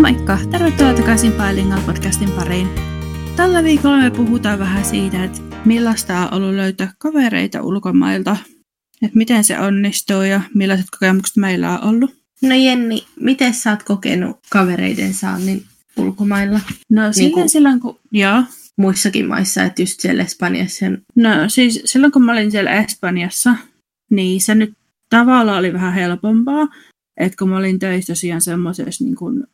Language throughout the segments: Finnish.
Moikka! Tervetuloa takaisin Bilingual podcastin pariin. Tällä viikolla me puhutaan vähän siitä, että millaista on ollut löytää kavereita ulkomailta, että miten se onnistuu ja millaiset kokemukset meillä on ollut. No Jenni, miten sä oot kokenut kavereiden saannin ulkomailla? No niin silloin, silloin kun... Joo. Muissakin maissa, että just siellä Espanjassa. No siis silloin kun mä olin siellä Espanjassa, niin se nyt tavallaan oli vähän helpompaa. Että kun mä olin töissä tosiaan semmoisessa niin kuin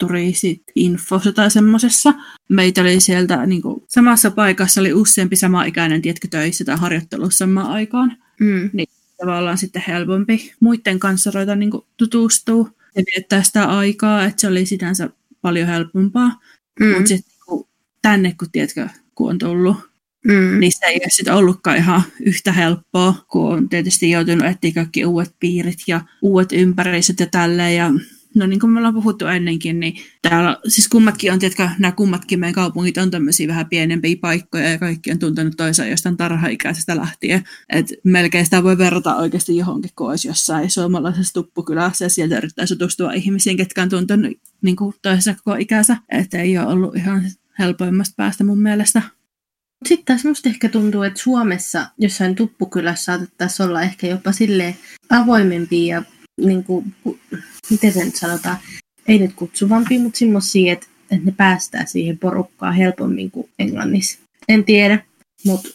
turistit infossa tai semmoisessa. Meitä oli sieltä niin kuin, samassa paikassa oli useampi sama-ikäinen, tietkö töissä tai harjoittelussa samaan aikaan. Mm. Niin tavallaan sitten helpompi muiden kanssa ruveta niin kuin, tutustua ja viettää sitä aikaa, että se oli sitänsä paljon helpompaa. Mm. Mutta sitten niin tänne, kun tiedätkö, kun on tullut, mm. niin se ei ole sitten ollutkaan ihan yhtä helppoa, kun on tietysti joutunut etsiä kaikki uudet piirit ja uudet ympäristöt ja tälleen. Ja no niin kuin me ollaan puhuttu ennenkin, niin täällä, siis kummatkin on, tiedätkö, nämä kummatkin meidän kaupungit on tämmöisiä vähän pienempiä paikkoja ja kaikki on tuntenut toisaan jostain tarhaikäisestä lähtien. Et melkein sitä voi verrata oikeasti johonkin, kun olisi jossain suomalaisessa tuppukylässä ja sieltä yrittää tutustua ihmisiin, ketkä on tuntenut niin kuin toisessa koko ikänsä. Että ei ole ollut ihan helpoimmasta päästä mun mielestä. Sitten taas musta ehkä tuntuu, että Suomessa jossain tuppukylässä saatettaisiin olla ehkä jopa sille avoimempia ja niin kuin, miten se nyt sanotaan, ei nyt kutsuvampi, mutta semmoisia, että, että ne päästää siihen porukkaan helpommin kuin Englannissa. En tiedä, mutta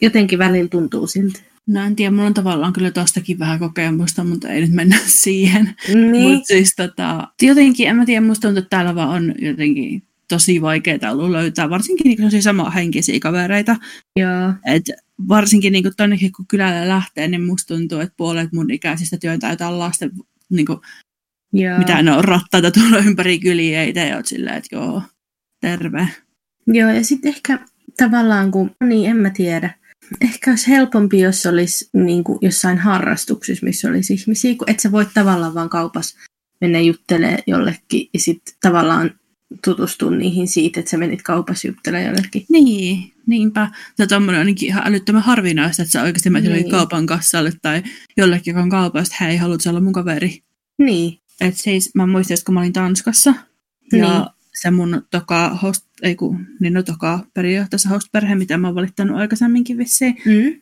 jotenkin välillä tuntuu siltä. No en tiedä, mulla on tavallaan kyllä tostakin vähän kokemusta, mutta ei nyt mennä siihen. Niin. Mutta siis tota, jotenkin, en mä tiedä, musta tuntuu, että täällä vaan on jotenkin tosi vaikeaa ollut löytää, varsinkin niin samaa henkisiä kavereita. Joo. Et varsinkin niin tonnekin, kun kylällä lähtee, niin musta tuntuu, että puolet mun ikäisistä työntää jotain lasten, niin kuin, Joo. mitä ne on rattaita tuolla ympäri kyliä, ja itse oot silleen, että joo, terve. Joo, ja sitten ehkä tavallaan, kun, niin en mä tiedä, ehkä olisi helpompi, jos olisi niin kuin jossain harrastuksissa, missä olisi ihmisiä, kun et sä voit tavallaan vaan kaupassa mennä juttelemaan jollekin ja sitten tavallaan tutustua niihin siitä, että sä menit kaupassa juttelemaan jollekin. Niin, niinpä. Ja tuommoinen on ihan älyttömän harvinaista, että sä oikeasti menet niin. kaupan kassalle tai jollekin, joka on kaupasta, hei, haluat olla mun kaveri? Niin. Et siis mä muistan, että kun mä olin Tanskassa, niin. ja se mun toka host, ei kun, niin no toka periaatteessa host-perhe, mitä mä oon valittanut aikaisemminkin vissiin, mm.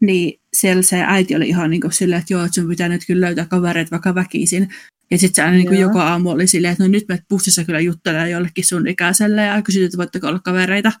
niin siellä se äiti oli ihan niin kuin silleen, että joo, että sun pitää nyt kyllä löytää kavereita vaikka väkisin. Ja sitten se aina niin kuin joka aamu oli silleen, että no nyt me bussissa kyllä juttelee jollekin sun ikäiselle ja kysyt, että voitteko olla kavereita.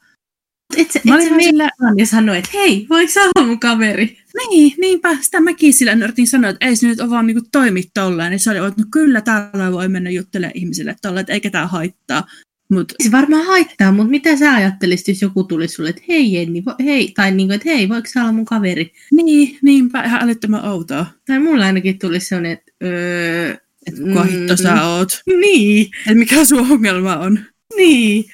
Et sä, mä olin et sillä... ja sanoi, että hei, voiko sä olla mun kaveri? Niin, niinpä. Sitä mäkin sillä yritin sanoa, että ei se nyt ole vaan niinku toimi tolleen. Niin se oli, että no kyllä täällä voi mennä juttelemaan ihmisille tolleen, että eikä tää haittaa. Mut... Se varmaan haittaa, mutta mitä sä ajattelisit, jos joku tulisi sulle, että hei Jenni, vo, hei, tai niin kuin, että hei, voiko sä olla mun kaveri? Niin, niinpä, ihan älyttömän outoa. Tai mulla ainakin tulisi sellainen, että öö, että kuka hitto sä mm. oot. Niin. Että mikä sun ongelma on. Niin.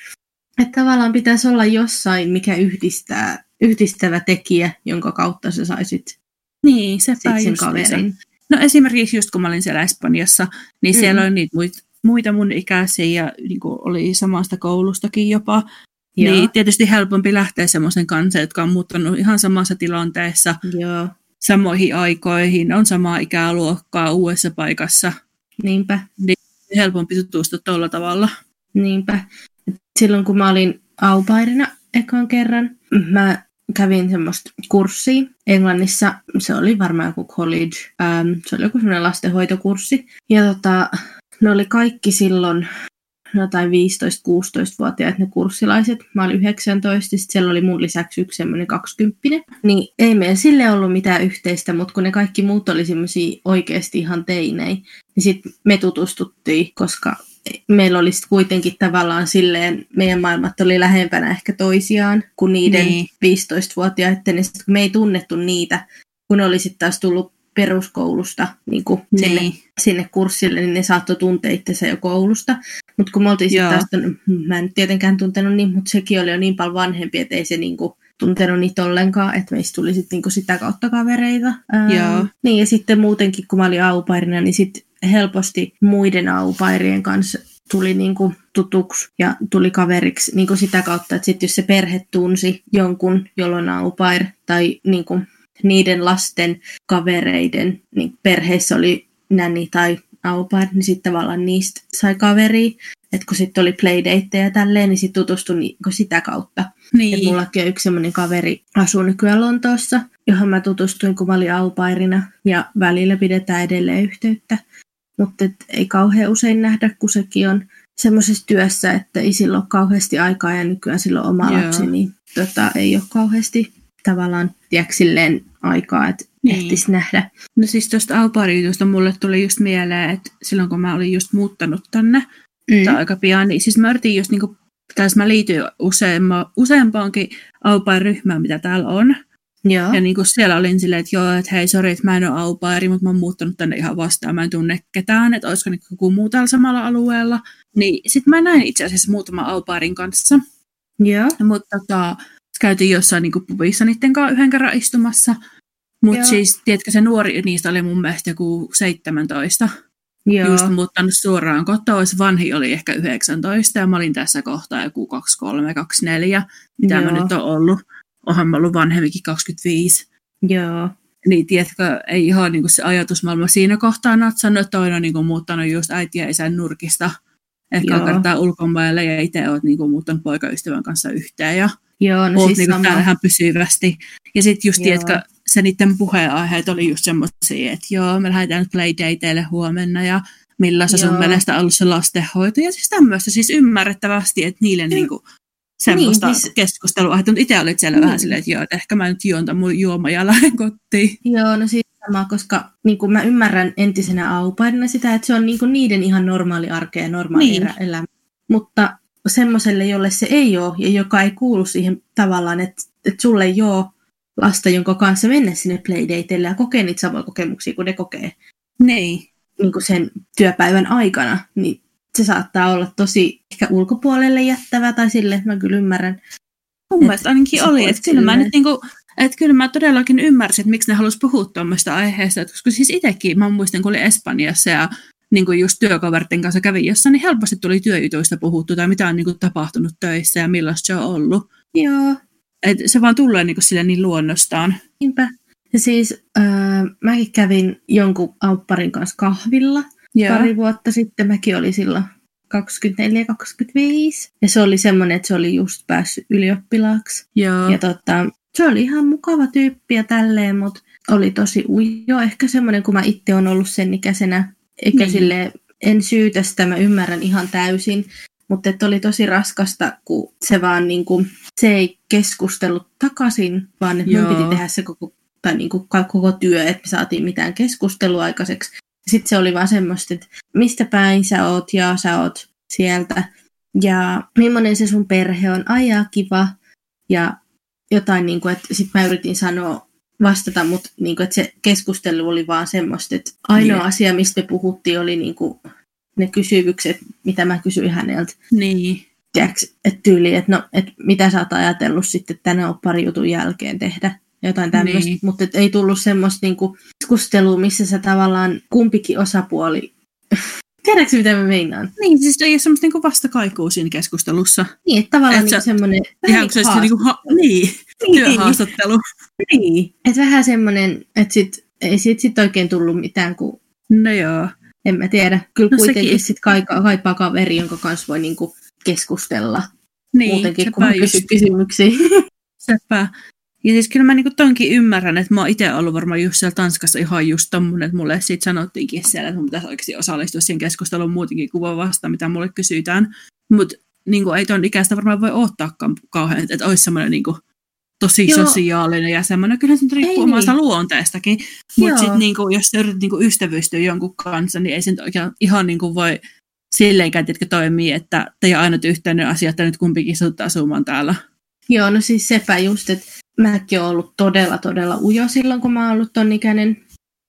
Että tavallaan pitäisi olla jossain, mikä yhdistää, yhdistävä tekijä, jonka kautta sä saisit niin, se sen kaverin. No esimerkiksi just kun mä olin siellä Espanjassa, niin mm. siellä oli niitä muita, muita mun ikäisiä ja niin oli samasta koulustakin jopa. Joo. Niin tietysti helpompi lähteä semmoisen kanssa, jotka on muuttanut ihan samassa tilanteessa Joo. samoihin aikoihin, on samaa ikäluokkaa uudessa paikassa. Niinpä. Niin helpompi tutustua tuolla tavalla. Niinpä. Silloin kun mä olin aupairina ekan kerran, mä kävin semmoista kurssia Englannissa. Se oli varmaan joku college. Ähm, se oli joku semmoinen lastenhoitokurssi. Ja tota, ne oli kaikki silloin jotain 15-16-vuotiaat ne kurssilaiset. Mä olin 19, sitten siellä oli mun lisäksi yksi semmoinen 20 Niin ei meidän sille ollut mitään yhteistä, mutta kun ne kaikki muut oli semmoisia oikeasti ihan teinei, niin sitten me tutustuttiin, koska meillä olisi kuitenkin tavallaan silleen, meidän maailmat oli lähempänä ehkä toisiaan kuin niiden niin. 15-vuotiaiden, niin sit, kun me ei tunnettu niitä, kun ne oli sitten taas tullut peruskoulusta niin kuin niin. Sinne, kurssille, niin ne saattoi tuntea itsensä jo koulusta. Mutta kun me oltiin sitten taas, mä en tietenkään tuntenut niin, mutta sekin oli jo niin paljon vanhempi, että ei se niin kuin, tuntenut niitä ollenkaan, että meistä tuli sitten niinku sitä kautta kavereita. Joo. niin ja sitten muutenkin, kun mä olin aupairina, niin sitten helposti muiden aupairien kanssa tuli niinku tutuksi ja tuli kaveriksi niinku sitä kautta, että sitten jos se perhe tunsi jonkun, jolloin aupair tai niinku niiden lasten kavereiden niin perheissä oli näni tai au pair, niin sitten tavallaan niistä sai kaveri. että kun sitten oli playdateja ja tälleen, niin sitten tutustui niin sitä kautta. Niin. Et mullakin on yksi semmoinen kaveri, asuu nykyään Lontoossa, johon mä tutustuin, kun mä olin aupairina, ja välillä pidetään edelleen yhteyttä. Mutta ei kauhean usein nähdä, kun sekin on semmoisessa työssä, että ei silloin ole kauheasti aikaa, ja nykyään silloin oma Joo. lapsi, niin tota, ei ole kauheasti tavallaan tiedätkö, silleen aikaa, että Niin. niin. ehtis nähdä. No siis tuosta auparijutusta mulle tuli just mieleen, että silloin kun mä olin just muuttanut tänne, Mm. tai aika pian, niin siis mä yritin just niinku, tässä mä liityin useamma, useampaankin aupair-ryhmään, mitä täällä on. Joo. Ja niinku siellä olin silleen, että joo, että hei, sori, että mä en ole aupairi, mutta mä oon muuttanut tänne ihan vastaan, mä en tunne ketään, että olisiko niinku joku muu täällä samalla alueella. Niin sit mä näin itse asiassa muutama aupairin kanssa. Joo. Mutta tota, käytiin jossain niinku pubissa niiden kanssa yhden kerran istumassa. Mutta siis, tiedätkö, se nuori niistä oli mun mielestä joku 17. Joo. Just muuttanut suoraan kotoa. Se vanhi oli ehkä 19 ja mä olin tässä kohtaa joku 23, 24, mitä Joo. mä nyt oon ollut. Oonhan mä ollut vanhemminkin 25. Joo. Niin tiedätkö, ei ihan niin se ajatusmaailma siinä kohtaa natsannut, että toinen on niin kuin, muuttanut just äiti ja isän nurkista ehkä Joo. kertaa ulkomaille ja itse oot niin kuin, muuttanut poikaystävän kanssa yhteen ja Joo, no oot siis niin sama. ihan pysyvästi. Ja sitten just, Joo. tiedätkö, se niiden puheenaiheet oli just semmoisia, että joo, me lähdetään nyt playdateille huomenna ja millaista sun Joo. mielestä on ollut se lastenhoito. Ja siis tämmöistä siis ymmärrettävästi, että niille niin kuin, semmoista Niin, siis- keskustelua. Mutta itse olit siellä Niin. vähän silleen, että joo, että ehkä mä nyt juon tämän mun juoma ja lähden kotiin. Joo, no siis sama, koska niin kuin mä ymmärrän entisenä aupairina sitä, että se on niin kuin niiden ihan normaali arkea ja normaali Niin. niin. elämä. Mutta semmoiselle, jolle se ei ole ja joka ei kuulu siihen tavallaan, että, että sulle ei ole lasta, jonka kanssa mennä sinne playdateille ja kokee niitä samoja kokemuksia kuin ne kokee Niin. niin kuin sen työpäivän aikana, niin se saattaa olla tosi ehkä ulkopuolelle jättävä tai sille, mä kyllä ymmärrän. Mun Et mielestä ainakin oli, että kyllä mä nyt niinku, että kyllä mä todellakin ymmärsin, että miksi ne halusi puhua tuommoista aiheesta, koska siis itsekin, mä muistan, kun olin Espanjassa ja niin kuin just työkaverten kanssa kävin jossain, niin helposti tuli työjutuista puhuttu tai mitä on niin kuin tapahtunut töissä ja millaista se on ollut. Joo, Et se vaan tulee niin kuin sille niin luonnostaan. niinpä. Ja siis äh, mäkin kävin jonkun aupparin kanssa kahvilla Joo. pari vuotta sitten. Mäkin olin silloin 24-25. Ja se oli semmoinen, että se oli just päässyt ylioppilaaksi. Joo. Ja tota, se oli ihan mukava tyyppi ja tälleen, mutta oli tosi ujo. Ehkä semmoinen, kun mä itse on ollut sen ikäisenä. Eikä Niin. niin. sille en syytä sitä, mä ymmärrän ihan täysin. Mutta että oli tosi raskasta, kun se vaan niinku, se ei keskustellut takaisin, vaan että mun piti tehdä se koko, tai niinku ka- koko työ, että me saatiin mitään keskustelua aikaiseksi. Sitten se oli vaan semmoista, että mistä päin sä oot ja sä oot sieltä. Ja millainen se sun perhe on, ajaa kiva. Ja jotain, niin kuin, että sitten mä yritin sanoa, vastata, mutta niin kuin, että se keskustelu oli vaan semmoista, että ainoa Niin. asia, mistä me puhuttiin, oli niin kuin ne kysymykset, mitä mä kysyin häneltä. Niin. Tiedätkö, että tyyli, että no, että mitä sä oot ajatellut sitten tänä pari jutun jälkeen tehdä. Jotain tämmöistä, Niin. niin. mutta ei tullut semmoista niinku keskustelua, missä sä tavallaan kumpikin osapuoli... Tiedätkö mitä mä meinaan? Niin, siis ei ole semmoista niinku vastakaikua siinä keskustelussa. Niin, että tavallaan Et niinku semmoinen... Ihan kuin se olisi niinku, ha- niin, työhaastattelu. Niin. Että vähän semmoinen, että sit, ei siitä sit oikein tullut mitään, kun No joo. en mä tiedä. Kyllä No kuitenkin sekin. sit kaipaa, kaipaa kaveri, jonka kanssa voi niinku keskustella. Niin, Muutenkin, kun kysyn kysymyksiä. Sepä. Ja siis kyllä mä niinku tonkin ymmärrän, että mä oon itse ollut varmaan just siellä Tanskassa ihan just tommonen, että mulle siitä sanottiinkin siellä, että mun pitäisi oikeasti osallistua siihen keskusteluun muutenkin kuin vaan vasta, mitä mulle kysytään. Mutta niinku, ei ton ikäistä varmaan voi odottaakaan kauhean, että, olisi semmoinen niinku, tosi Joo. sosiaalinen ja semmoinen. Kyllähän se nyt riippuu Ei omasta niin. luonteestakin. Mutta sitten niinku, jos sä yrität niinku, ystävystyä jonkun kanssa, niin ei se nyt oikein ihan niinku, voi silleenkään tiedätkö, toimii, että teidän ainut yhteinen asia, että nyt kumpikin sattuu asumaan täällä. Joo, no siis sepä just, että mäkin oon ollut todella, todella ujo silloin, kun mä oon ollut ton ikäinen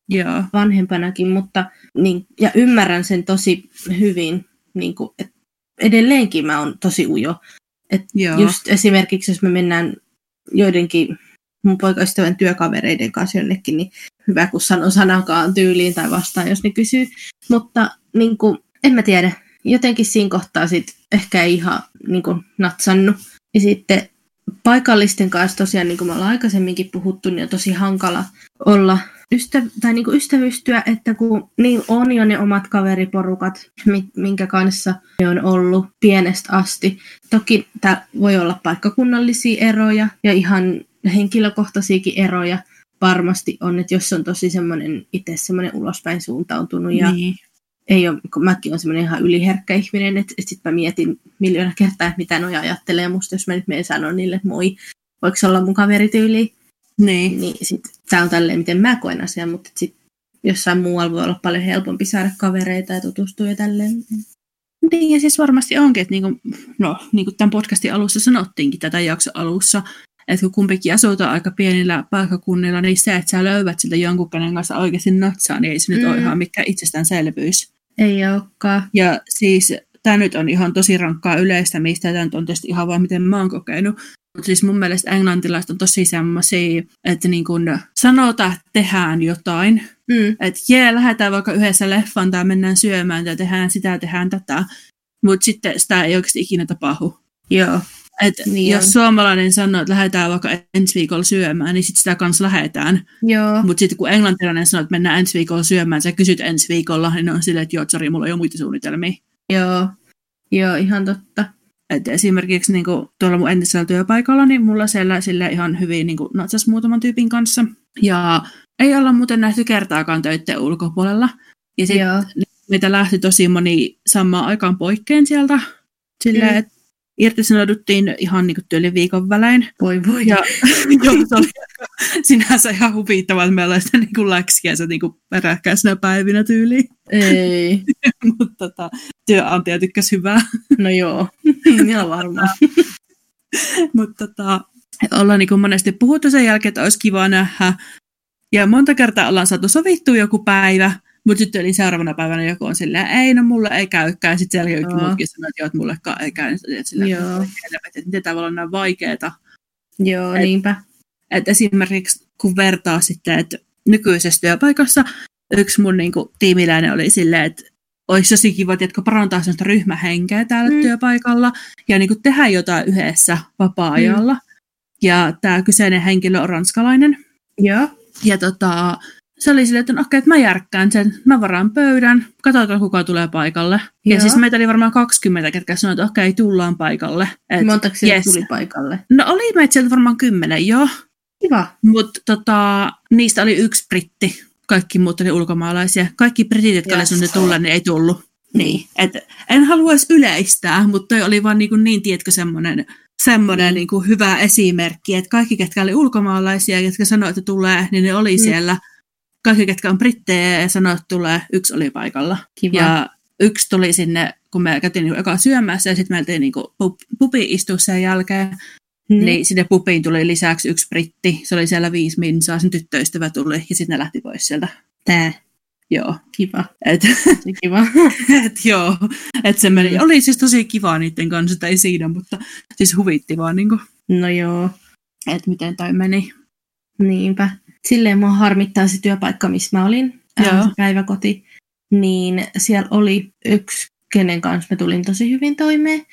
Joo. vanhempanakin, mutta niin, ja ymmärrän sen tosi hyvin, niin kuin, että edelleenkin mä oon tosi ujo. Et Joo. just esimerkiksi, jos me mennään joidenkin mun poikaystävän työkavereiden kanssa jonnekin, niin hyvä, kun sanon sanakaan tyyliin tai vastaan, jos ne kysyy. Mutta niin kuin, en mä tiedä, jotenkin siinä kohtaa sit ehkä ei ihan niin kuin, natsannut. Ja sitten paikallisten kanssa tosiaan, niin kuin me ollaan aikaisemminkin puhuttu, niin on tosi hankala olla ystäv- tai niinku ystävystyä, että kun niillä on jo ne omat kaveriporukat, minkä kanssa ne on ollut pienestä asti. Toki tämä voi olla paikkakunnallisia eroja ja ihan henkilökohtaisiakin eroja varmasti on, että jos on tosi semmoinen itse semmoinen ulospäin suuntautunut ja niin. Ei ole, kun mäkin olen semmoinen ihan yliherkkä ihminen, että, että sitten mä mietin miljoona kertaa, että mitä noja ajattelee musta, jos mä nyt menen sanoa niille, että moi, voiko se olla mun kaverityyli? Niin. niin sit, tää on tälleen, miten mä koen asian, mutta sit jossain muualla voi olla paljon helpompi saada kavereita ja tutustua ja tälleen. Niin, ja siis varmasti onkin, että niinku, no, niin kuin tämän podcastin alussa sanottiinkin tätä jakso alussa, että kun kumpikin asutaan aika pienillä paikkakunnilla, niin se, että sä löydät siltä jonkun, kenen kanssa oikeasti natsaa, niin ei se mm. nyt ole ihan mikään itsestäänselvyys. Ei olekaan. Ja siis tämä nyt on ihan tosi rankkaa yleistämistä, tämä nyt on tietysti ihan vaan miten mä oon kokenut, mutta siis mun mielestä englantilaiset on tosi semmoisia, että niin kun sanotaan, että tehdään jotain, mm. että jee, lähdetään vaikka yhdessä leffaan tai mennään syömään tai tehdään sitä, tehdään tätä, mutta sitten sitä ei oikeasti ikinä tapahdu. Joo. Et niin jos on. suomalainen sanoo, että lähdetään vaikka ensi viikolla syömään, niin sitten sitä kanssa lähdetään. Mutta sitten kun englantilainen sanoo, että mennään ensi viikolla syömään, sä kysyt ensi viikolla, niin on silleen, että joo, sorry, mulla on jo muita suunnitelmia. Joo, joo ihan totta. Et esimerkiksi niin kuin, tuolla mun entisellä työpaikalla, niin mulla siellä sille ihan hyvin niin kuin, natsas muutaman tyypin kanssa. Ja ei olla muuten nähty kertaakaan töiden ulkopuolella. Ja sitten meitä lähti tosi moni samaan aikaan poikkeen sieltä. Silleen, mm. että irtisanouduttiin ihan niin kuin viikon välein. Voi voi. Ja joo, se oli sinänsä ihan huvittavaa, että meillä oli sitä niin kuin läksiä se niin peräkkäisenä päivinä tyyliin. Ei. Mutta tota, työnantaja tykkäsi hyvää. No joo, ihan varmaan. Mutta tota, ollaan niin kuin monesti puhuttu sen jälkeen, että olisi kiva nähdä. Ja monta kertaa ollaan saatu sovittua joku päivä, mutta sitten oli seuraavana päivänä joku on silleen, ei no mulle ei käykään. Sitten siellä joku muutkin sanoi, että joo, että mullekaan ei käy. Niin silleen, joo. että miten olla näin vaikeeta. Joo, et, niinpä. Et esimerkiksi kun vertaa sitten, että nykyisessä työpaikassa yksi mun niinku, tiimiläinen oli silleen, että olisi tosi kiva, että parantaa sellaista ryhmähenkeä täällä mm. työpaikalla ja niin kuin tehdä jotain yhdessä vapaa-ajalla. Mm. Ja tämä kyseinen henkilö on ranskalainen. Joo. Ja tota, se oli silleen, että no, okei, että mä järkkään sen, mä varaan pöydän, katsotaan kuka tulee paikalle. Joo. Ja siis meitä oli varmaan 20, ketkä sanoivat, että okei, tullaan paikalle. Et, Montako yes. tuli paikalle? No oli meitä sieltä varmaan kymmenen, joo. Kiva. Mutta tota, niistä oli yksi britti, kaikki muut oli ulkomaalaisia. Kaikki britit, jotka yes. oli tulla, niin ei tullut. Niin. Et en halua edes yleistää, mutta toi oli vaan niin, kuin niin tiedätkö, semmoinen semmoinen mm. niin kuin hyvä esimerkki, että kaikki, ketkä oli ulkomaalaisia, ketkä sanoivat, että tulee, niin ne oli mm. siellä kaikki, ketkä on brittejä ja sanoi, että tulee, yksi oli paikalla. Kiva. Ja yksi tuli sinne, kun me käytiin niin eka syömässä ja sitten me oltiin niin pupi istua sen jälkeen. Hmm. Niin sinne pupiin tuli lisäksi yksi britti. Se oli siellä viisi minsaa, sen tyttöystävä tuli ja sitten ne lähti pois sieltä. Tää. Joo. Kiva. Et, kiva. et, joo. Et se meni, oli siis tosi kiva niiden kanssa, että ei siinä, mutta siis huvitti vaan. Niin kuin, no joo. Että miten toi meni. Niinpä silleen mua harmittaa se työpaikka, missä mä olin, ää, se päiväkoti, niin siellä oli yksi, kenen kanssa mä tulin tosi hyvin toimeen.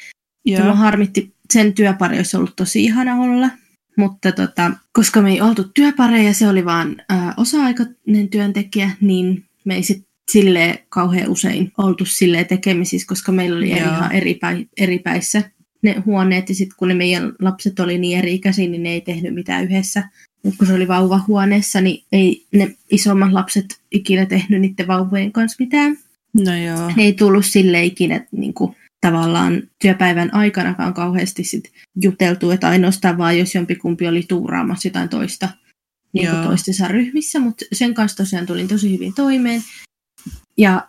Joo. Ja mua harmitti, sen työpari olisi ollut tosi ihana olla, mutta tota, koska me ei oltu työpareja, se oli vaan ää, osa-aikainen työntekijä, niin me ei sitten sille kauhean usein oltu sille tekemisissä, koska meillä oli eri, ihan eri, päi, eri päissä ne huoneet, ja sitten kun ne meidän lapset oli niin eri ikäisiä, niin ne ei tehnyt mitään yhdessä. Mutta kun se oli vauvahuoneessa, niin ei ne isommat lapset ikinä tehnyt niiden vauvojen kanssa mitään. No joo. Ne ei tullut sille ikinä niin kuin, tavallaan työpäivän aikanakaan kauheasti sit juteltu, että ainoastaan vaan jos jompikumpi oli tuuraamassa jotain toista niin kuin toistensa ryhmissä, mutta sen kanssa tosiaan tulin tosi hyvin toimeen. Ja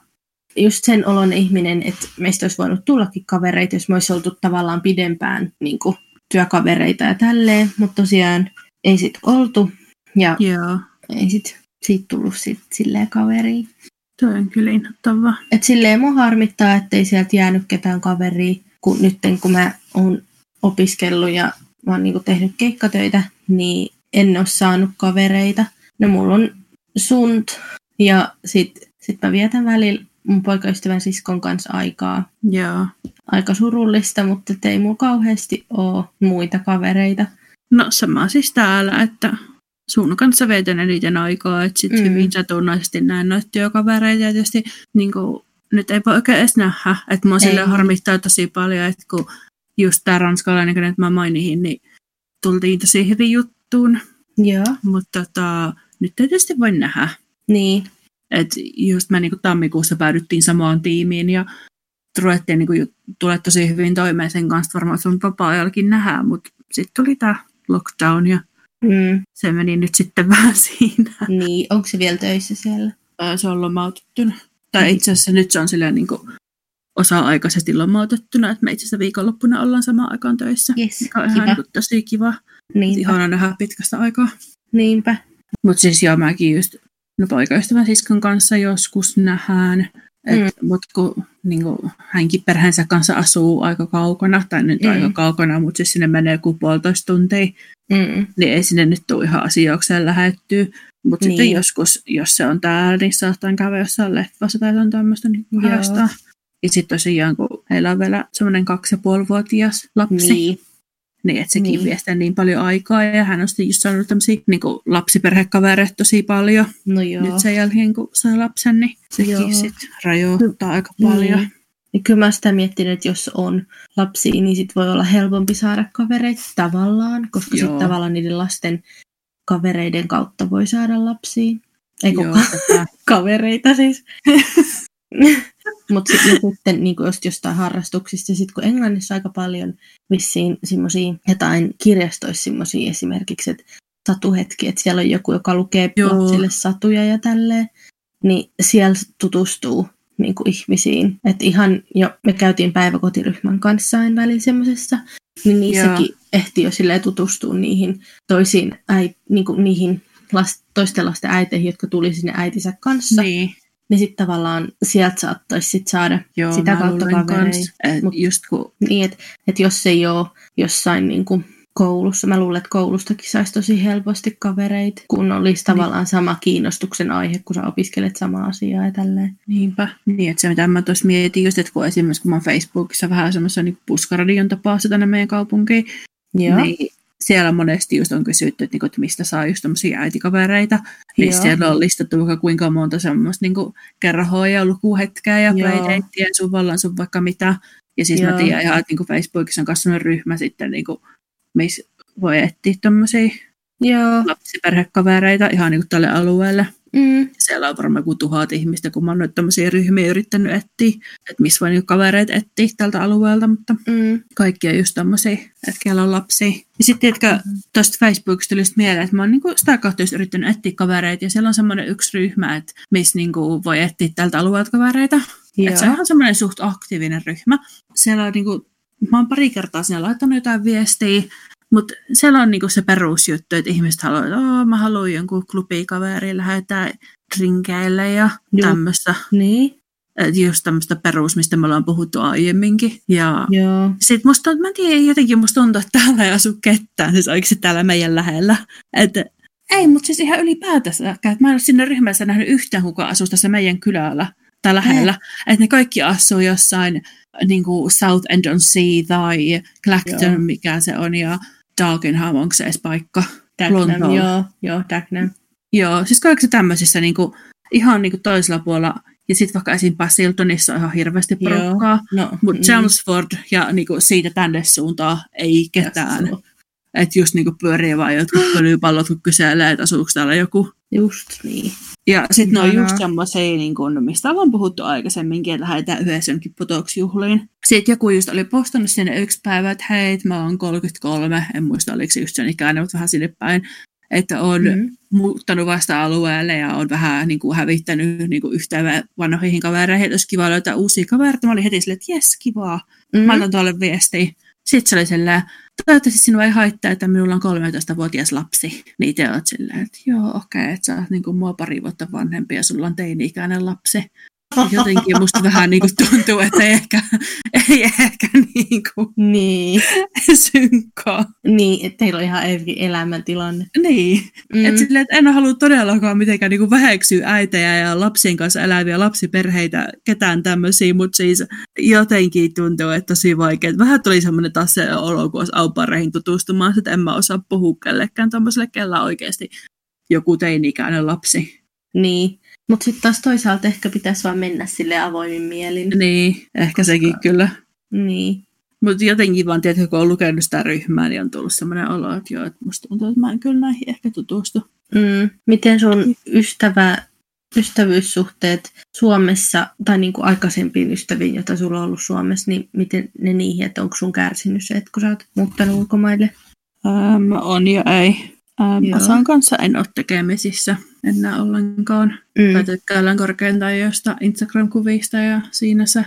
just sen olon ihminen, että meistä olisi voinut tullakin kavereita, jos me olisi oltu tavallaan pidempään niin kuin, työkavereita ja tälleen, mutta tosiaan ei sit oltu ja Joo. ei sit siitä tullut sit silleen kaveri. Toi on kyllä inhottavaa. Et silleen mua harmittaa, ettei sieltä jäänyt ketään kaveria, kun nyt kun mä oon opiskellut ja mä oon niinku tehnyt keikkatöitä, niin en ole saanut kavereita. No mulla on sunt ja sit, sit mä vietän välillä mun poikaystävän siskon kanssa aikaa. Joo. Aika surullista, mutta ei mulla kauheasti ole muita kavereita. No sama siis täällä, että sun kanssa veetän eniten aikaa, että sitten mm. hyvin satunnaisesti näen noita työkavereita ja tietysti niin kuin, nyt ei voi oikein edes nähdä, että mua sille harmittaa tosi paljon, että kun just tämä ranskalainen, että mä mainihin, niin tultiin tosi hyvin juttuun. Joo. Mutta tota, nyt tietysti voi nähdä. Niin. Et just me niinku tammikuussa päädyttiin samaan tiimiin ja ruvettiin niinku tulee tosi hyvin toimeen sen kanssa, varmaan sun vapaa-ajallakin nähdään, mutta sitten tuli tämä lockdown ja mm. se meni nyt sitten vähän siinä. Niin, onko se vielä töissä siellä? Se on lomautettuna. Tai itse asiassa nyt se on silleen niin kuin osa-aikaisesti lomautettuna, että me itse asiassa viikonloppuna ollaan samaan aikaan töissä. Yes, mikä on ihan niin tosi kiva. Niinpä. Ihana nähdä pitkästä aikaa. Niinpä. Mutta siis joo, mäkin just no poikaystävän siskon kanssa joskus nähdään. Mm. Mutta kun niin kuin, hänkin perheensä kanssa asuu aika kaukana, tai nyt mm. aika kaukana, mutta siis sinne menee joku puolitoista tuntia, mm. niin ei sinne nyt tule ihan asioikseen lähettyä. Mutta niin. sitten joskus, jos se on täällä, niin saattaa käydä jossain leffassa tai on tämmöistä niin Ja sitten tosiaan, kun heillä on vielä semmoinen kaksi ja puolivuotias lapsi, niin. Niin, että sekin niin. vie sitä niin paljon aikaa ja hän on sitten just saanut tämmöisiä niin lapsiperhekavereita tosi paljon. No joo. Nyt sen jälkeen, kun sai lapsen, niin sekin sitten rajoittaa aika paljon. Niin. Ja kyllä mä sitä miettinyt, että jos on lapsi, niin sit voi olla helpompi saada kavereita tavallaan, koska sitten tavallaan niiden lasten kavereiden kautta voi saada lapsia. Ei ka- kavereita siis. Mutta sitten niin just jostain harrastuksista, sitten kun Englannissa aika paljon vissiin semmoisia jotain kirjastoissa semmoisia esimerkiksi, että satuhetki, että siellä on joku, joka lukee lapsille satuja ja tälleen, niin siellä tutustuu niin kuin ihmisiin. Että ihan jo, me käytiin päiväkotiryhmän kanssa aina välillä semmoisessa, niin niissäkin Joo. ehti jo silleen tutustua niihin toisiin, äi, niin kuin niihin last, toisten lasten äiteihin, jotka tuli sinne äitinsä kanssa. Niin niin sitten tavallaan sieltä saattaisi sit saada Joo, sitä kautta kavereita. Mut, just kun... Niin, että et jos ei ole jossain niin kuin koulussa, mä luulen, että koulustakin saisi tosi helposti kavereita, kun olisi niin. tavallaan niin. sama kiinnostuksen aihe, kun sä opiskelet samaa asiaa ja tälleen. Niinpä. Niin, että se mitä mä tuossa mietin, just, että kun esimerkiksi kun mä oon Facebookissa vähän semmoista niin puskaradion tapaassa tänne meidän kaupunkiin, Joo. niin siellä monesti just on kysytty, että, niinku, että mistä saa just tämmöisiä äitikavereita. Niin Joo. siellä on listattu vaikka kuinka monta semmoista niin kerhoa ja lukuhetkeä ja playdateja sun vallan sun vaikka mitä. Ja siis Joo. mä tiedän ihan, että niin Facebookissa on kasvanut ryhmä sitten, niin kuin, missä voi etsiä tämmöisiä lapsiperhekavereita ihan niin kuin tälle alueelle. Mm. Siellä on varmaan kuin tuhat ihmistä, kun mä oon noita tämmöisiä ryhmiä yrittänyt etsiä, että missä voi niinku kavereita etsiä tältä alueelta, mutta mm. kaikki on just tämmöisiä, että keillä on lapsia. Ja sitten tiedätkö, tuosta Facebookista tuli mieleen, että mä oon niinku sitä kautta just yrittänyt etsiä kavereita, ja siellä on semmoinen yksi ryhmä, että missä niinku voi etsiä tältä alueelta kavereita. Että se on ihan semmoinen suht aktiivinen ryhmä. Siellä on niinku, mä oon pari kertaa sinne laittanut jotain viestiä, mutta siellä on niinku se perusjuttu, että ihmiset haluaa, että oh, mä haluan jonkun klubikaveri lähettää drinkeille ja tämmöistä. Niin. Et just tämmöistä perus, mistä me ollaan puhuttu aiemminkin. Ja Joo. sit musta, mä en tiedä, jotenkin musta tuntuu, että täällä ei asu ketään, siis oikeasti täällä meidän lähellä. Että ei, mutta siis ihan ylipäätänsä, mä en ole sinne ryhmässä nähnyt yhtään, kuka asuu tässä meidän kylällä tai lähellä. Että ne kaikki asuu jossain niin kuin South End on Sea tai Clacton, Joo. mikä se on, ja Dagenham, onko se edes paikka? Dagenham, joo, joo, Dagenham. Joo, siis kaikki tämmöisissä niin kuin, ihan niin kuin toisella puolella, ja sitten vaikka esim. Basiltonissa on ihan hirveästi porukkaa, no, mutta mm. Chelmsford ja niin kuin siitä tänne suuntaan ei ketään. Että just niin kuin pyörii vaan jotkut pölypallot, kun kyselee, että asuuko täällä joku. Just niin. Ja sitten ne on just semmoisia, niin kun, mistä ollaan puhuttu aikaisemminkin, että lähdetään yhdessä jonkin potoksjuhliin. Sitten joku just oli postannut sinne yksi päivä, että hei, mä oon 33, en muista oliko se just sen ikäinen, mutta vähän sinne päin, että on mm. muuttanut vasta alueelle ja on vähän niin kuin, hävittänyt niin kuin, yhteyden vanhoihin kavereihin, että olisi kiva löytää uusia kavereita. Mä olin heti silleen, että jes, kivaa. Mm. Mä annan tuolle viestiä. Sitten se oli silleen, toivottavasti sinua ei haittaa, että minulla on 13-vuotias lapsi. Niin te oot silleen, että joo, okei, okay, että sä oot niin kuin mua pari vuotta vanhempi ja sulla on teini-ikäinen lapsi. Jotenkin musta vähän niin kuin tuntuu, että ei ehkä, ei ehkä niin kuin niin. synkkaa. Niin, että teillä on ihan eri elämäntilanne. Niin, mm. että silleen, että en halua todellakaan mitenkään niin kuin väheksyä äitejä ja lapsien kanssa eläviä lapsiperheitä, ketään tämmöisiä, mutta siis jotenkin tuntuu, että tosi vaikea. Vähän tuli semmoinen taas se olo, kun olisi aupareihin tutustumaan, että en mä osaa puhua kellekään tämmöiselle, kellä oikeasti joku teini-ikäinen lapsi. Niin. Mutta sitten taas toisaalta ehkä pitäisi vaan mennä sille avoimin mielin. Niin, ehkä sekin kyllä. Niin. Mutta jotenkin vaan, tiedätkö, kun on lukenut sitä ryhmää, niin on tullut sellainen olo, että joo, että musta tuntuu, että mä en kyllä näihin ehkä tutustu. Mm. Miten sun ystävä, ystävyyssuhteet Suomessa, tai niin kuin aikaisempiin ystäviin, joita sulla on ollut Suomessa, niin miten ne niihin, että onko sun kärsinyt se, että kun sä oot muuttanut ulkomaille? Ähm, on ja ei. Ähm. Asan kanssa en ole tekemisissä enää ollenkaan. Mm. Tai tykkäillään korkeintaan josta Instagram-kuvista ja siinä se.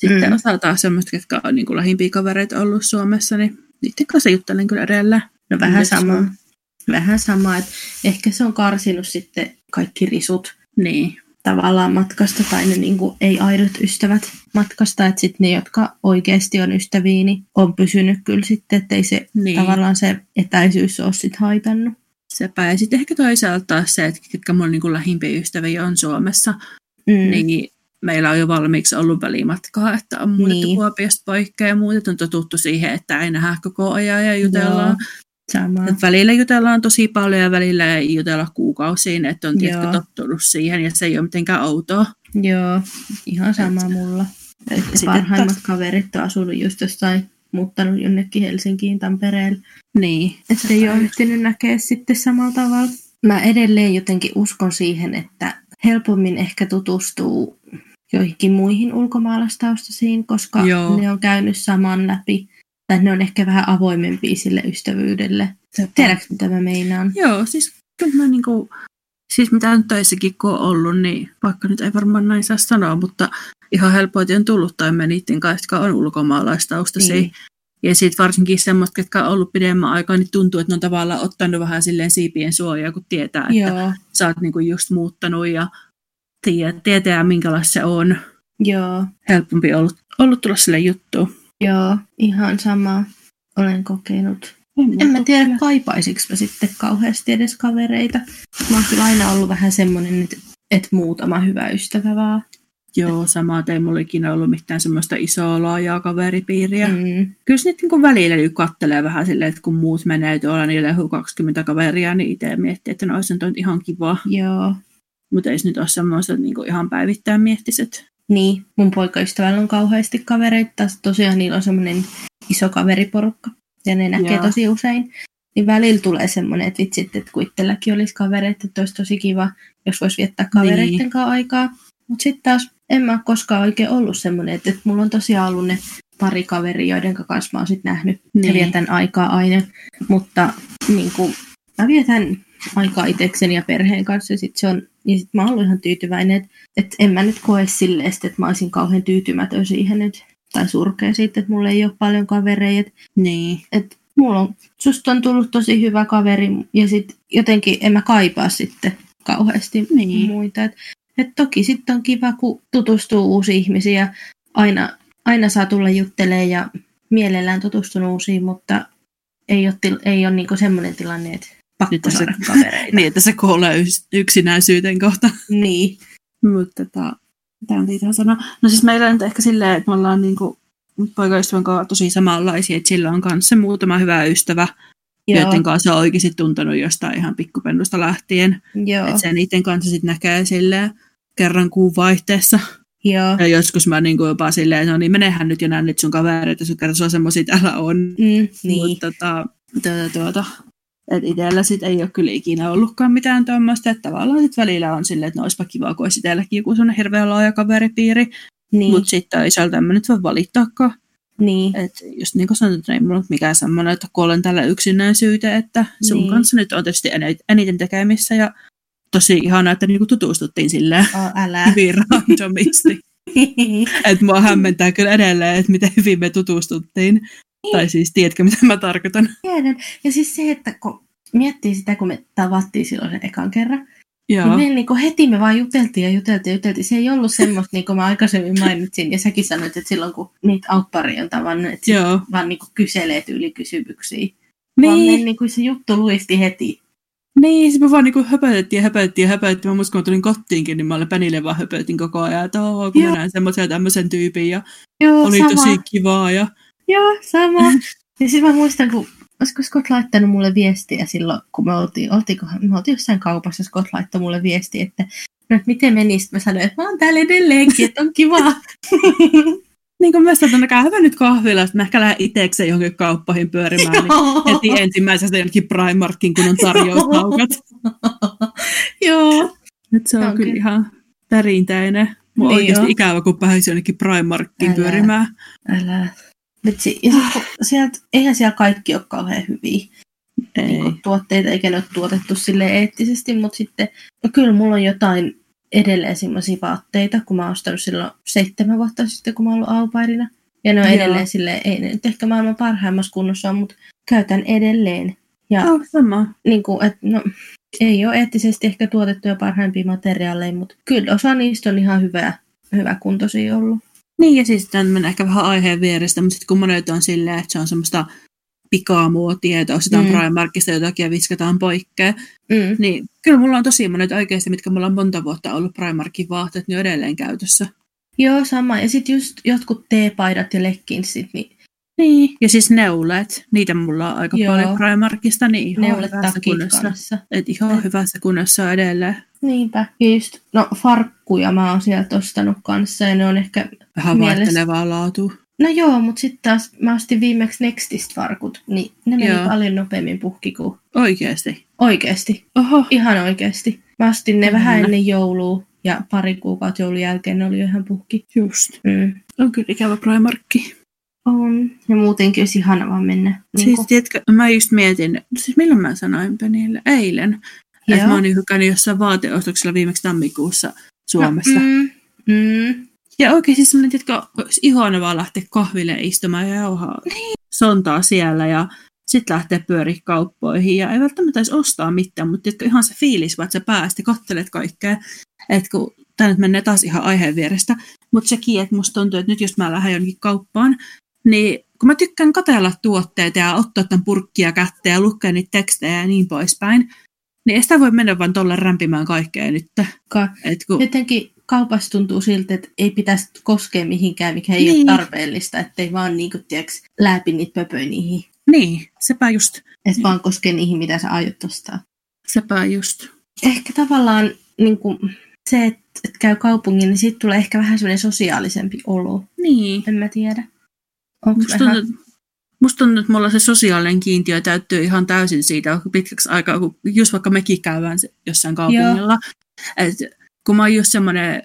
Sitten Mm. osa taas semmoista, jotka on niin kuin lähimpiä kavereita ollut Suomessa, niin niiden kanssa juttelen kyllä edelleen. No vähän Mites sama. Vähän sama, että ehkä se on karsinut sitten kaikki risut Niin, tavallaan matkasta tai ne niin kuin ei-aidot ystävät matkasta, että sitten ne, jotka oikeasti on ystäviä, niin on pysynyt kyllä sitten, ettei se niin. tavallaan se etäisyys ole sitten haitannut. Sepä. Ja sitten ehkä toisaalta taas se, että ketkä mun niin kuin lähimpiä ystäviä on Suomessa, Mm. niin meillä on jo valmiiksi ollut välimatkaa, että on muutettu Niin. Kuopiosta poikkea ja muutet on totuttu siihen, että ei nähdä koko ajan ja jutellaan. Sama. Et välillä jutellaan tosi paljon ja välillä ei jutella kuukausiin, että on tietysti Joo. tottunut siihen ja se ei ole mitenkään outoa. Joo, ihan sama mulla. Et Että sitten parhaimmat taas- kaverit on asunut just jossain, muuttanut jonnekin Helsinkiin, Tampereelle. Niin. Että ei ole ehtinyt näkeä sitten samalla tavalla. Mä edelleen jotenkin uskon siihen, että helpommin ehkä tutustuu joihinkin muihin ulkomaalaistaustaisiin, koska Joo. ne on käynyt saman läpi. Tai ne on ehkä vähän avoimempia sille ystävyydelle. Tiedätkö, mitä mä meinaan? Joo, siis kyllä mä niinku, siis mitä nyt töissäkin kun on ollut, niin vaikka nyt ei varmaan näin saa sanoa, mutta ihan helpoiten on tullut toimeen niiden kanssa, jotka on ulkomaalaistaustaisia. Niin. Ja sitten varsinkin semmoista, jotka on ollut pidemmän aikaa, niin tuntuu, että ne on tavallaan ottanut vähän silleen siipien suojaa, kun tietää, että Joo, sä oot niinku just muuttanut ja tiedät, tietää, minkälaista se on. joo, Helpompi ollut, ollut tulla sille juttuun. joo, ihan sama olen kokenut. En mä tiedä, kaipaisinko mä sitten kauheasti edes kavereita. Mä oon kyllä aina ollut vähän semmonen, että, että muutama hyvä ystävä vaan. Joo, sama ei mulla ikinä ollut mitään semmoista isoa laajaa kaveripiiriä. Mm. Kyllä se nyt niin välillä niin kattelee vähän silleen, että kun muut menee tuolla, niille on 20 kaveria, niin itse miettii, että no olisi nyt ihan kiva. Joo. Mutta ei se nyt ole semmoista, että niin ihan päivittäin miettisit. Niin, mun poikaystävällä on kauheasti kavereita. Taas tosiaan niillä on semmoinen iso kaveriporukka. Ja ne näkee Joo. tosi usein. Niin välillä tulee semmoinen, että vitsit, että kun itselläkin olisi kavereita, että olisi tosi kiva, jos voisi viettää kavereiden Niin. kanssa aikaa. Mutta sitten taas en mä koskaan oikein ollut semmoinen, että, että mulla on tosiaan ollut ne pari kaveria, joiden kanssa mä oon sitten nähnyt niin. ja vietän aikaa aina. Mutta niin kuin, mä vietän aikaa itsekseni ja perheen kanssa ja sit se on, ja sit mä oon ollut ihan tyytyväinen, että, että en mä nyt koe silleen, että mä olisin kauhean tyytymätön siihen nyt, tai surkea siitä, että mulla ei ole paljon kavereita. Niin. Että mulla on, susta on tullut tosi hyvä kaveri ja sit jotenkin en mä kaipaa sitten kauheasti Niin. muita. Et, et toki sitten on kiva, kun tutustuu uusiin ihmisiin ja aina, aina saa tulla juttelemaan ja mielellään tutustunut uusiin, mutta ei ole, til, ei ole niinku semmoinen tilanne, että pakko Nyt saada kavereita. Niin, että se kuolee yksinäisyyteen kohta. niin. Mutta tota, mitä on ihan sanoa? No siis meillä on nyt ehkä silleen, että me ollaan niinku poikaystävän kanssa tosi samanlaisia, että sillä on kanssa muutama hyvä ystävä, Joo, joiden kanssa on oikeasti tuntenut jostain ihan pikkupennusta lähtien. joo, Että se niiden kanssa sitten näkee silleen kerran kuun vaihteessa. joo. Ja joskus mä niinku jopa silleen, no niin menehän nyt ja näen nyt sun kavereita, sun kerran sulla semmosia täällä on. Mm, niin. Mutta tota, tuota, tuota, että itsellä sit ei ole kyllä ikinä ollutkaan mitään tuommoista, että tavallaan sit välillä on silleen, että no olisipa kiva, kun olisi itselläkin joku sellainen hirveän laaja kaveripiiri, niin, mutta sitten toisaalta en mä nyt voi valittaakaan. niin. Että just niin kuin sanoit, että ei mulla ole mikään semmoinen, että kuolen tällä yksinäisyyteen, että sun Niin. niin. kanssa nyt on tietysti eni- eniten tekemissä ja tosi ihanaa, että niinku tutustuttiin silleen Oh, älä. hyvin randomisti. että mua hämmentää kyllä edelleen, että miten hyvin me tutustuttiin. Tai siis, tiedätkö mitä mä tarkoitan? Tiedän. Ja siis se, että kun miettii sitä, kun me tavattiin silloin sen ekan kerran, Joo. niin meillä niinku heti me vaan juteltiin ja juteltiin ja juteltiin. Se ei ollut semmoista, niin kuin mä aikaisemmin mainitsin, ja säkin sanoit, että silloin kun niitä aupparia on tavannut, että Joo. vaan niinku kyselee tyyli kysymyksiä. Niin. Vaan me Niin, niinku se juttu luisti heti. Niin, se me vaan niinku höpötettiin ja höpötettiin ja höpötettiin. Mä muistan, kun mä tulin kotiinkin, niin mä olin Penille vaan höpötin koko ajan, että oo, kun Joo. mä näin semmoisen ja tämmöisen tyypin ja Joo, oli sama. tosi kivaa. Ja... Joo, sama. ja sitten mä muistan, kun olisiko Scott laittanut mulle viestiä silloin, kun me oltiin, oltiinkohan, me oltiin jossain kaupassa, Scott laittoi mulle viestiä, että no, että miten menisi? Mä sanoin, että mä oon täällä edelleenkin, että on kiva. Niin kuin myös, että käy hyvä nyt kahvilla, että mä ehkä lähden itsekseen johonkin kauppoihin pyörimään, niin heti ensimmäisestä jonnekin Primarkin, kun on tarjouspaukat. Joo. Nyt se on On kyllä ihan perinteinen. Mun Niin oikeasti on. ikävä, kun pääsi jonnekin Primarkin Älä. pyörimään. Älä. Vitsi, ja sit, sieltä, eihän siellä kaikki ole kauhean hyviä Ei. niin tuotteita, eikä ne ole tuotettu sille eettisesti, mutta sitten, no kyllä mulla on jotain edelleen semmoisia vaatteita, kun mä oon ostanut silloin seitsemän vuotta sitten, kun mä oon ollut aupairina. Ja ne on Joo. edelleen silleen, ei ne nyt ehkä maailman parhaimmassa kunnossa, mutta käytän edelleen. Ja Oh, sama. niin kuin, et, no, ei ole eettisesti ehkä tuotettuja parhaimpia materiaaleja, mutta kyllä osa niistä on ihan hyvä, hyvä kuntoisia ollut. Niin, ja siis tämä menee ehkä vähän aiheen vierestä, mutta sitten kun monet on silleen, että se on semmoista pikamuotia, että ostetaan Mm. Primarkista jotakin ja viskataan poikkeen, Mm. niin kyllä mulla on tosi monet oikeasti, mitkä mulla on monta vuotta ollut Primarkin vaatteet, niin on edelleen käytössä. Joo, sama. Ja sitten just jotkut teepaidat ja legginsit, niin Niin. Ja siis neulet, niitä mulla on aika Joo. paljon Primarkista, niin ihan neulet hyvässä kunnossa. kanssa. Et ihan Ne. hyvässä kunnossa on edelleen. Niinpä. Ja just, no farkkuja mä oon sieltä ostanut kanssa ja ne on ehkä, Vähän vaihtelevaa laatua. No joo, mutta sitten taas mä ostin viimeksi Nextist farkut, niin ne meni Joo. paljon nopeammin puhki kuin Oikeesti. oikeesti. Oho. Ihan oikeesti. Mä ostin ne vähän Kyllä. ennen joulua ja pari kuukautta joulun jälkeen ne oli jo ihan puhki. Just. Mm. On kyllä ikävä Primarkki. On. Ja muutenkin olisi ihana vaan mennä. Niin Siis tiedätkö, mä just mietin, siis milloin mä sanoin Penille? Eilen. Että mä oon hykännyt jossain vaateostoksella viimeksi tammikuussa Suomessa. No, mm, mm. Ja oikein siis semmoinen, tiedätkö, olisi ihana vaan lähteä kahville istumaan ja jauhaa sontaa siellä ja sitten lähteä pyöriä kauppoihin. Ja ei välttämättä edes ostaa mitään, mutta tiedätkö, ihan se fiilis, vaan että sä pääst ja kattelet kaikkea. Että kun tämä nyt menee taas ihan aiheen vierestä. Mutta sekin, että musta tuntuu, että nyt jos mä lähden jonnekin kauppaan, niin kun mä tykkään katella tuotteita ja ottaa tämän purkkia kätteen ja lukea niitä tekstejä ja niin poispäin, niin ei sitä voi mennä vaan tuolla rämpimään kaikkea nyt. Ka- Et kun, Jotenkin kaupassa tuntuu siltä, että ei pitäisi koskea mihinkään, mikä ei Niin. ole tarpeellista, ettei vaan niin kuin, tiiäks, läpi niitä pöpöjä niihin. niin, sepä just. Että Niin. vaan koskee niihin, mitä sä aiot ostaa. Sepä just. Ehkä tavallaan niin kuin, se, että, että käy kaupungin, niin siitä tulee ehkä vähän semmoinen sosiaalisempi olo. Niin. En mä tiedä. Musta vähän... tuntuu, musta tuntuu, että mulla se sosiaalinen kiintiö täyttyy ihan täysin siitä pitkäksi aikaa, kun just vaikka mekin käydään jossain kaupungilla. Et kun mä oon just semmoinen,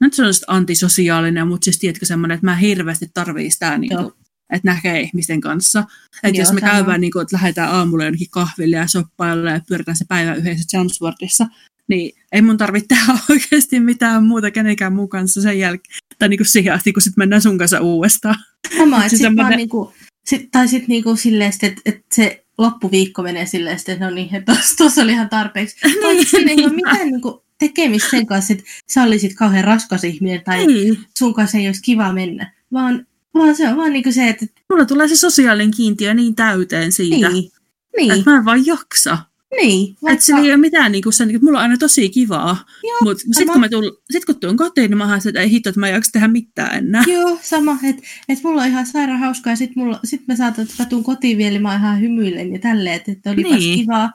no nyt sanoisin, että antisosiaalinen, mutta siis tiedätkö semmoinen, että mä hirveästi tarvii sitä, niin kuin, että näkee ihmisten kanssa. Että jos me sama. käydään, niin kuin, että lähdetään aamulla jonnekin kahville ja shoppailla ja pyöritään se päivä yhdessä Jamsworthissa, niin ei mun tarvitse tehdä oikeasti mitään muuta kenenkään muun kanssa sen jälkeen. Tai niin kuin siihen asti, kun sitten mennään sun kanssa uudestaan. Sama, että Se sit vaan semmonen- niinku, sit, tai sitten niinku silleen, että et se loppuviikko menee silleen, että no niin, että tos oli ihan tarpeeksi. Vaikka siinä ei ole mitään niinku tekemistä sen kanssa, että sä olisit kauhean raskas ihminen tai Niin. sun kanssa ei olisi kiva mennä, vaan, vaan se on vaan niinku se, että Mulla tulee se sosiaalinen kiintiö niin täyteen siitä, niin, että niin, mä en vaan jaksa. niin. Että se ei ole mitään, niin kuin sen, että mulla on aina tosi kivaa. Mutta sitten kun, mä tull, sit kun tuun kotiin, niin mä se, että ei hitto, että mä en jaksa tehdä mitään enää. Joo, sama, että et mulla on ihan sairaan hauskaa ja sit, mulla, sit mä saatan, että mä tuun kotiin vielä, niin mä ihan hymyilen ja tälleen, että, että olipas Niin. kivaa.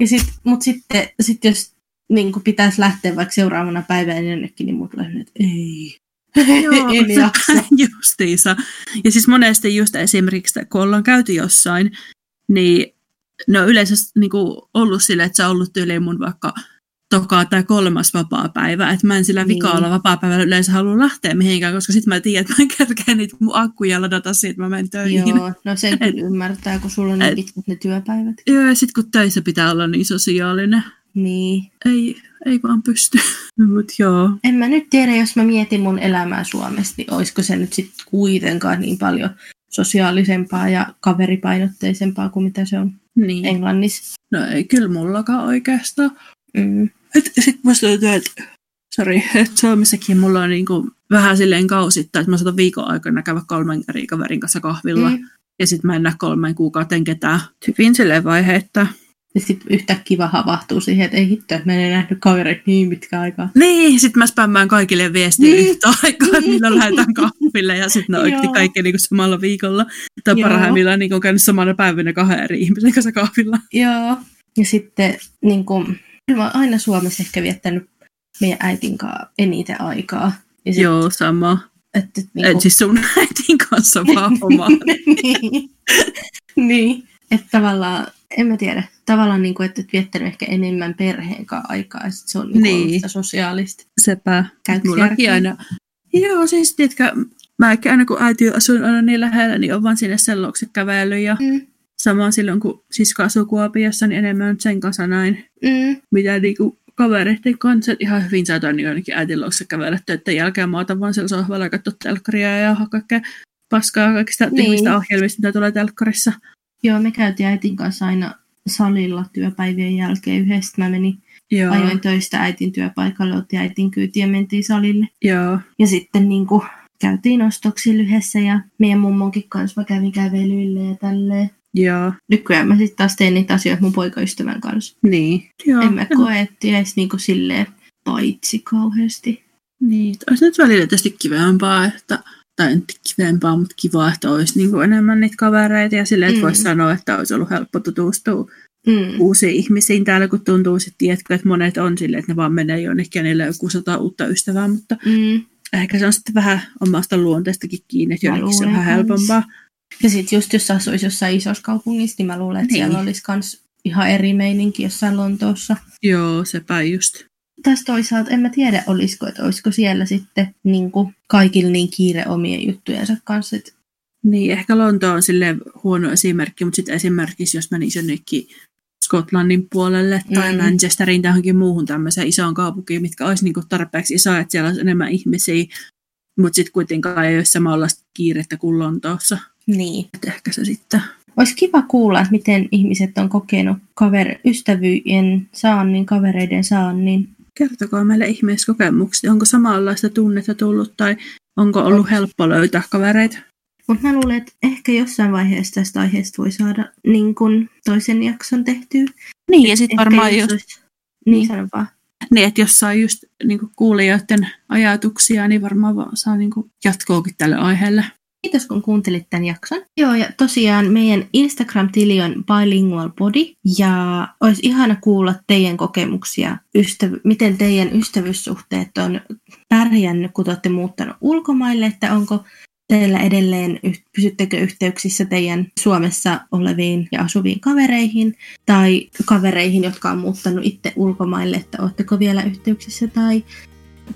Ja sit, mut sitten sit jos niin pitäisi lähteä vaikka seuraavana päivänä jonnekin, niin mulla tulee sellainen, että ei. Joo, en jaksa. Justiinsa. Ja siis monesti just esimerkiksi, kun ollaan käyty jossain, niin ne on yleensä niin kuin ollut sille, että se on ollut tyyliin mun vaikka toka tai kolmas vapaa-päivä. Että mä en sillä Niin. vikaalla vapaa-päivällä yleensä halua lähteä mihinkään, koska sitten mä tiedän, että mä en kerkeä niitä mun akkuja ladata siitä, että mä menen töihin. Joo, no sen kyllä ymmärtää, kun sulla on niin Et- pitkät ne työpäivät. Joo, ja sitten kun töissä pitää olla niin sosiaalinen. Niin. Ei, ei vaan pysty. Mut joo. En mä nyt tiedä, jos mä mietin mun elämää Suomessa, niin olisiko se nyt sitten kuitenkaan niin paljon sosiaalisempaa ja kaveripainotteisempaa kuin mitä se on Niin. Englannissa. No ei kyllä mullakaan oikeastaan. Mm. Sitten musta tuntuu, että Sori, että Suomessakin mulla on niinku vähän silleen kausittain, että mä saatan viikon aikana käydä kolmen eri kaverin kanssa kahvilla. Mm. Ja sitten mä en näe kolmen kuukauteen ketään. Hyvin silleen vaiheetta. Ja sitten yhtäkkiä vaan havahtuu siihen, että ei hitto, mä en nähnyt kavereita niin pitkä aikaa. Niin, sitten mä spämmään kaikille viestiä Niin. yhtä aikaa, että milloin lähdetään kahville. ja sitten ne oikeasti kaikki niin samalla viikolla. Tai Joo. parhaimmillaan niin on käynyt samana päivänä kahden eri ihmisen kanssa kahvilla. Joo. Ja sitten niin kuin, mä oon aina Suomessa ehkä viettänyt meidän äitin kanssa eniten aikaa. Ja sit, Joo, sama. Että, niin Et siis sun äitin kanssa vaan oma. niin. niin. Että tavallaan, en mä tiedä, tavallaan niin kuin, että et viettänyt ehkä enemmän perheen kanssa aikaa ja sit se on niin Niin. niin. sosiaalista. Sepä. Käytkö Mullakin aina. Joo, siis tiedätkö, mäkin aina kun äiti asui aina niin lähellä, niin on vaan sinne sellokse kävely ja Mm. Samoin silloin, kun sisko asuu Kuopiossa, niin enemmän sen kanssa näin, Mm. mitä niinku kavereiden kanssa. Ihan hyvin saatoin niin ainakin äitin luokse kävellä töiden jälkeen. Mä otan vaan siellä sohvalla katsoa telkkaria ja kaikkea paskaa kaikista Niin. niin. tyhmistä ohjelmista, mitä tulee telkkarissa. Joo, me käytiin äitin kanssa aina salilla työpäivien jälkeen yhdessä. Mä menin, Joo, ajoin töistä äitin työpaikalle, otti äitin kyytiä ja mentiin salille. joo, Ja sitten niin kuin, käytiin ostoksilla yhdessä ja meidän mummonkin kanssa mä kävin kävelyille ja tälleen. joo, Nykyään mä sitten taas teen niitä asioita mun poikaystävän kanssa. niin. Joo, En mä koe, että jäisi niinku silleen paitsi kauheasti. Niin, olisi nyt välillä tietysti kivempaa, että, tai kivempaa, mutta kiva, että olisi niin kuin enemmän niitä kavereita ja silleen, että Mm. voisi sanoa, että olisi ollut helppo tutustua Mm. uusiin ihmisiin täällä, kun tuntuu sitten, tiedätkö, että monet on silleen, että ne vaan menee jonnekin ja niillä on joku sata uutta ystävää, mutta Mm. ehkä se on sitten vähän omasta luonteestakin kiinni, että jonnekin se on vähän helpompaa. Ja sitten just jos asuisi jossain isossa kaupungissa, niin mä luulen, että Niin. siellä olisi kans ihan eri meininki jossain Lontoossa. Joo, sepä just. Tästä toisaalta en mä tiedä, olisiko, että olisiko siellä sitten niin kuin kaikilla niin kiire omien juttujensa kanssa. Että, Niin, ehkä Lonto on silleen huono esimerkki, mutta sitten esimerkiksi jos menisi jonnekin Skotlannin puolelle tai Mm. Manchesterin tai johonkin muuhun tämmöiseen isoon kaupunkiin, mitkä olisi niinku tarpeeksi isoja, että siellä olisi enemmän ihmisiä, mutta sitten kuitenkaan ei ole samanlaista kiirettä kuin Lontoossa. niin. Et ehkä se sitten... Olisi kiva kuulla, että miten ihmiset on kokenut kaver- ystävyyden saannin, kavereiden saannin. Kertokaa meille ihmeessä kokemuksia. Onko samanlaista tunnetta tullut tai onko ollut Onks? helppo löytää kavereita? Mutta mä luulen, että ehkä jossain vaiheessa tästä aiheesta voi saada niin kun toisen jakson tehtyä. Niin, ja sitten varmaan jos olisi- Niin, Niin. vaan. niin, että jos saa just niin kuulijoiden ajatuksia, niin varmaan saa niin jatkoakin tälle aiheelle. Kiitos kun kuuntelit tämän jakson. Joo, ja tosiaan meidän Instagram-tili on Bilingual Body, ja olisi ihana kuulla teidän kokemuksia, ystäv- miten teidän ystävyyssuhteet on pärjännyt, kun te olette muuttanut ulkomaille, että onko teillä edelleen, pysyttekö yhteyksissä teidän Suomessa oleviin ja asuviin kavereihin, tai kavereihin, jotka on muuttanut itse ulkomaille, että oletteko vielä yhteyksissä, tai,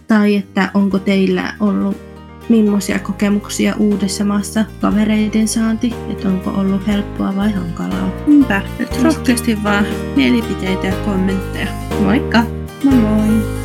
tai että onko teillä ollut millaisia kokemuksia uudessa maassa kavereiden saanti, että onko ollut helppoa vai hankalaa. Niinpä, rohkeasti vaan mielipiteitä ja kommentteja. Moikka! Moi moi!